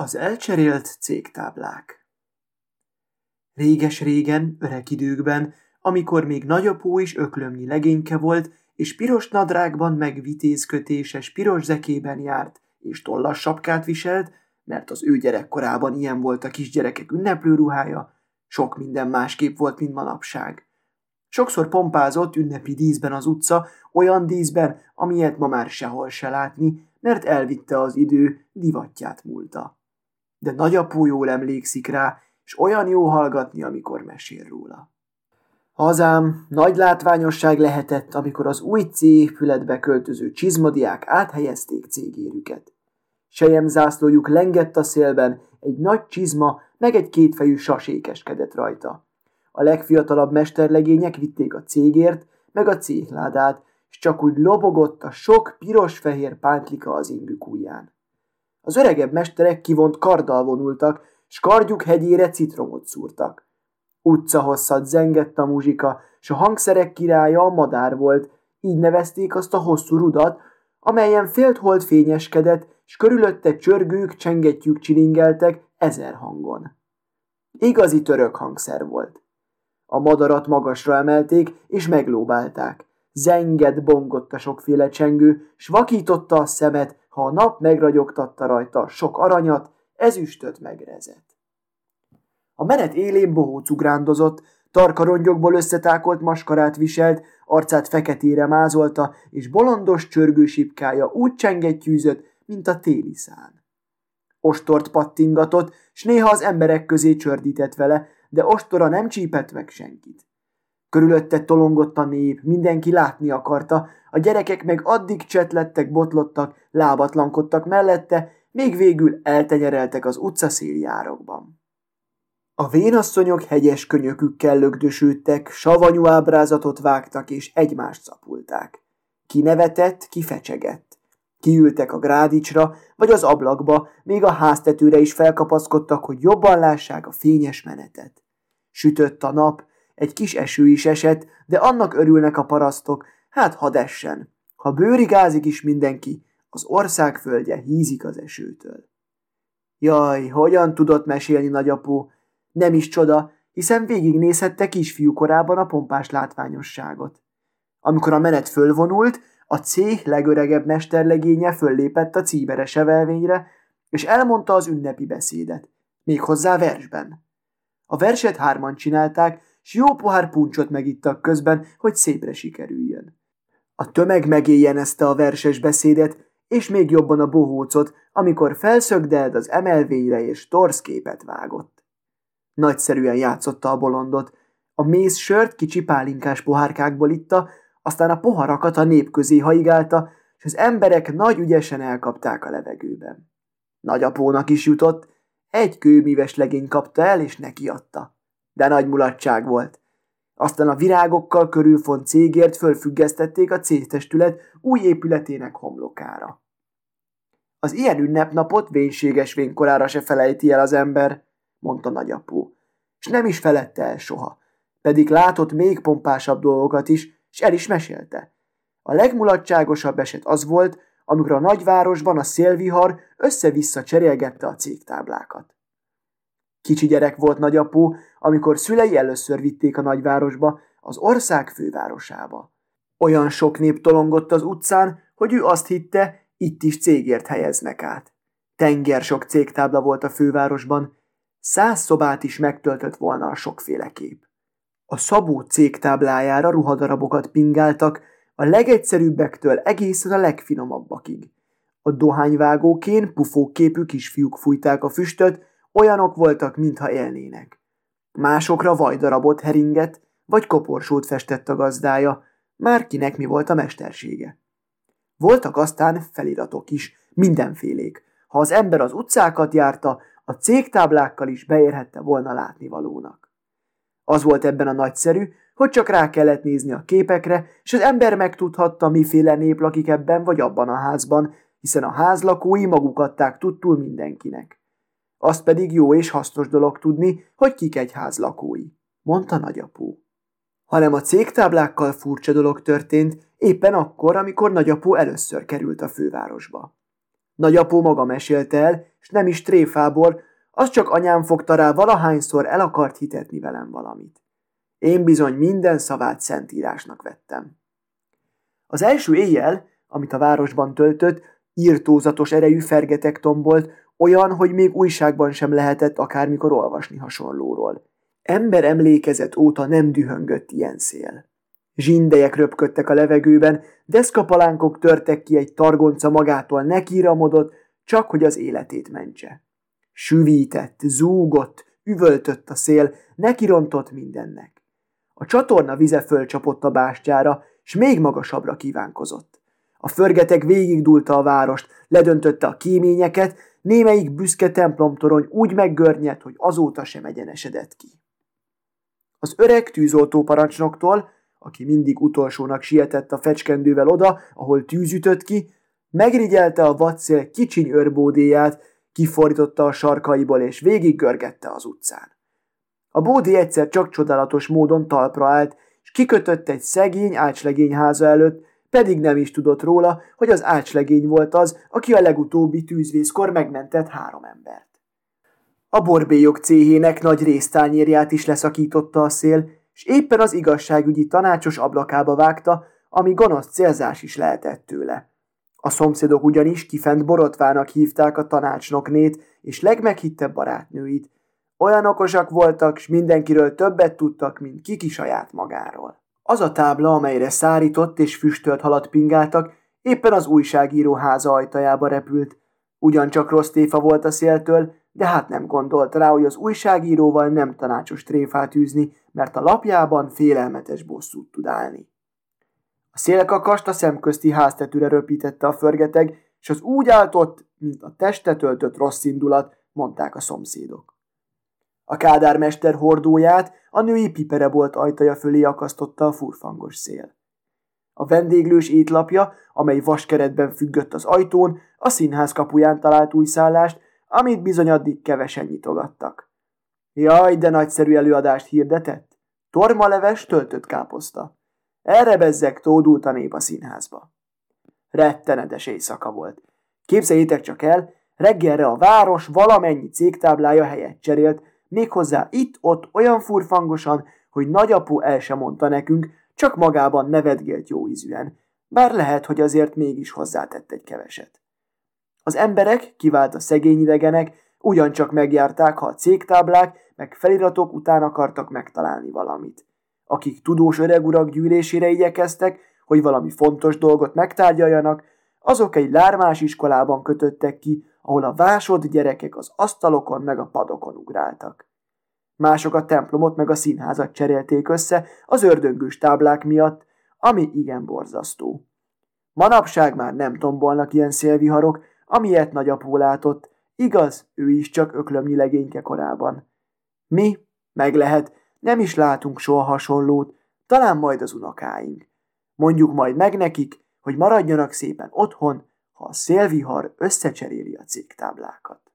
Az elcserélt cégtáblák Réges-régen, öreg időkben, amikor még nagyapó is öklömnyi legényke volt, és piros nadrágban meg vitézkötéses piros zekében járt, és tollas sapkát viselt, mert az ő gyerekkorában ilyen volt a kisgyerekek ünneplőruhája, sok minden másképp volt, mint manapság. Sokszor pompázott ünnepi díszben az utca, olyan díszben, amilyet ma már sehol se látni, mert elvitte az idő, divatját múlta de nagyapó jól emlékszik rá, és olyan jó hallgatni, amikor mesél róla. Hazám nagy látványosság lehetett, amikor az új cégépületbe költöző csizmadiák áthelyezték cégérüket. Sejem zászlójuk lengett a szélben, egy nagy csizma, meg egy kétfejű sasékeskedett rajta. A legfiatalabb mesterlegények vitték a cégért, meg a céhládát, és csak úgy lobogott a sok piros-fehér pántlika az ingük ujján. Az öregebb mesterek kivont karddal vonultak, s kardjuk hegyére citromot szúrtak. Utca hosszat zengett a muzsika, s a hangszerek királya a madár volt, így nevezték azt a hosszú rudat, amelyen félt hold fényeskedett, s körülötte csörgők, csengettyűk csilingeltek ezer hangon. Igazi török hangszer volt. A madarat magasra emelték, és meglóbálták. Zenged bongott a sokféle csengő, s vakította a szemet, ha a nap megragyogtatta rajta sok aranyat, ezüstöt megrezett. A menet élén bohóc ugrándozott, tarka rongyokból összetákolt maskarát viselt, arcát feketére mázolta, és bolondos csörgősipkája úgy csengettyűzött, mint a téli szán. Ostort pattingatott, s néha az emberek közé csördített vele, de ostora nem csípett meg senkit. Körülötte tolongott a nép, mindenki látni akarta, a gyerekek meg addig csetlettek, botlottak, lábatlankodtak mellette, még végül eltenyereltek az utcaszéljárokban. A vénasszonyok hegyes könyökükkel lögdösődtek, savanyú ábrázatot vágtak és egymást szapulták. Ki nevetett, ki fecsegett. Kiültek a grádicsra, vagy az ablakba, még a háztetőre is felkapaszkodtak, hogy jobban lássák a fényes menetet. Sütött a nap, egy kis eső is esett, de annak örülnek a parasztok, hát hadd essen. Ha bőrigázik is mindenki, az ország földje hízik az esőtől. Jaj, hogyan tudott mesélni nagyapó? Nem is csoda, hiszen végignézhette kisfiú korában a pompás látványosságot. Amikor a menet fölvonult, a céh legöregebb mesterlegénye föllépett a címeres evelvényre, és elmondta az ünnepi beszédet, méghozzá versben. A verset hárman csinálták, s jó pohár puncsot megittak közben, hogy szépre sikerüljön. A tömeg megéjjenezte a verses beszédet, és még jobban a bohócot, amikor felszögdelt az emelvényre és torszképet vágott. Nagyszerűen játszotta a bolondot, a méz sört kicsi pálinkás pohárkákból itta, aztán a poharakat a nép közé haigálta, és az emberek nagy ügyesen elkapták a levegőben. Nagyapónak is jutott, egy kőmíves legény kapta el, és nekiadta de nagy mulatság volt. Aztán a virágokkal körülfont cégért fölfüggesztették a cégtestület új épületének homlokára. Az ilyen ünnepnapot vénységes vénykorára se felejti el az ember, mondta nagyapó, és nem is felette el soha, pedig látott még pompásabb dolgokat is, és el is mesélte. A legmulatságosabb eset az volt, amikor a nagyvárosban a szélvihar össze-vissza cserélgette a cégtáblákat. Kicsi gyerek volt nagyapó, amikor szülei először vitték a nagyvárosba, az ország fővárosába. Olyan sok nép tolongott az utcán, hogy ő azt hitte, itt is cégért helyeznek át. Tenger sok cégtábla volt a fővárosban, száz szobát is megtöltött volna a sokféle kép. A Szabó cégtáblájára ruhadarabokat pingáltak, a legegyszerűbbektől egészen a legfinomabbakig. A dohányvágókén pufóképű kisfiúk fújták a füstöt, Olyanok voltak, mintha élnének. Másokra vajdarabot heringet, vagy koporsót festett a gazdája, már kinek mi volt a mestersége. Voltak aztán feliratok is, mindenfélék. Ha az ember az utcákat járta, a cégtáblákkal is beérhette volna látnivalónak. Az volt ebben a nagyszerű, hogy csak rá kellett nézni a képekre, és az ember megtudhatta, miféle nép lakik ebben vagy abban a házban, hiszen a házlakói maguk adták tudtul mindenkinek. Azt pedig jó és hasznos dolog tudni, hogy kik egy ház lakói, mondta nagyapó. Hanem a cégtáblákkal furcsa dolog történt, éppen akkor, amikor nagyapó először került a fővárosba. Nagyapó maga mesélte el, és nem is tréfából, az csak anyám fogta rá valahányszor el akart hitetni velem valamit. Én bizony minden szavát szentírásnak vettem. Az első éjjel, amit a városban töltött, írtózatos erejű fergetek tombolt, olyan, hogy még újságban sem lehetett akármikor olvasni hasonlóról. Ember emlékezet óta nem dühöngött ilyen szél. Zsindejek röpködtek a levegőben, deszkapalánkok törtek ki egy targonca magától nekiramodott, csak hogy az életét mentse. Süvített, zúgott, üvöltött a szél, nekirontott mindennek. A csatorna vize fölcsapott a bástyára, s még magasabbra kívánkozott. A förgeteg végigdulta a várost, ledöntötte a kéményeket, némelyik büszke templomtorony úgy meggörnyedt, hogy azóta sem egyenesedett ki. Az öreg tűzoltó parancsnoktól, aki mindig utolsónak sietett a fecskendővel oda, ahol tűz ütött ki, megrigyelte a vadszél kicsiny őrbódéját, kifordította a sarkaiból és végig görgette az utcán. A bódé egyszer csak csodálatos módon talpra állt, és kikötött egy szegény ácslegény háza előtt, pedig nem is tudott róla, hogy az ácslegény volt az, aki a legutóbbi tűzvészkor megmentett három embert. A borbélyok céhének nagy résztányérját is leszakította a szél, és éppen az igazságügyi tanácsos ablakába vágta, ami gonosz célzás is lehetett tőle. A szomszédok ugyanis kifent borotvának hívták a tanácsnoknét és legmeghittebb barátnőit. Olyan okosak voltak, s mindenkiről többet tudtak, mint kiki saját magáról. Az a tábla, amelyre szárított és füstölt halat pingáltak, éppen az újságíró háza ajtajába repült. Ugyancsak rossz téfa volt a széltől, de hát nem gondolt rá, hogy az újságíróval nem tanácsos tréfát űzni, mert a lapjában félelmetes bosszút tud állni. A szélkakast a szemközti háztetőre röpítette a förgeteg, és az úgy áltott, mint a teste töltött rossz indulat, mondták a szomszédok. A kádármester hordóját a női piperebolt ajtaja fölé akasztotta a furfangos szél. A vendéglős étlapja, amely vaskeretben függött az ajtón, a színház kapuján talált új szállást, amit bizony addig kevesen nyitogattak. Jaj, de nagyszerű előadást hirdetett! Tormaleves töltött káposzta. Erre bezzek tódult a nép a színházba. Rettenetes éjszaka volt. Képzeljétek csak el, reggelre a város valamennyi cégtáblája helyet cserélt, méghozzá itt-ott olyan furfangosan, hogy nagyapu el sem mondta nekünk, csak magában nevetgélt jó ízűen, bár lehet, hogy azért mégis hozzátett egy keveset. Az emberek, kivált a szegény idegenek, ugyancsak megjárták, ha a cégtáblák meg feliratok után akartak megtalálni valamit. Akik tudós öregurak gyűlésére igyekeztek, hogy valami fontos dolgot megtárgyaljanak, azok egy lármás iskolában kötöttek ki, ahol a vásod gyerekek az asztalokon meg a padokon ugráltak. Mások a templomot meg a színházat cserélték össze az ördöngős táblák miatt, ami igen borzasztó. Manapság már nem tombolnak ilyen szélviharok, amilyet nagyapó látott, igaz, ő is csak öklömnyi legényke korában. Mi, meg lehet, nem is látunk soha hasonlót, talán majd az unokáink. Mondjuk majd meg nekik, hogy maradjanak szépen otthon, ha a szélvihar összecseréli a cégtáblákat.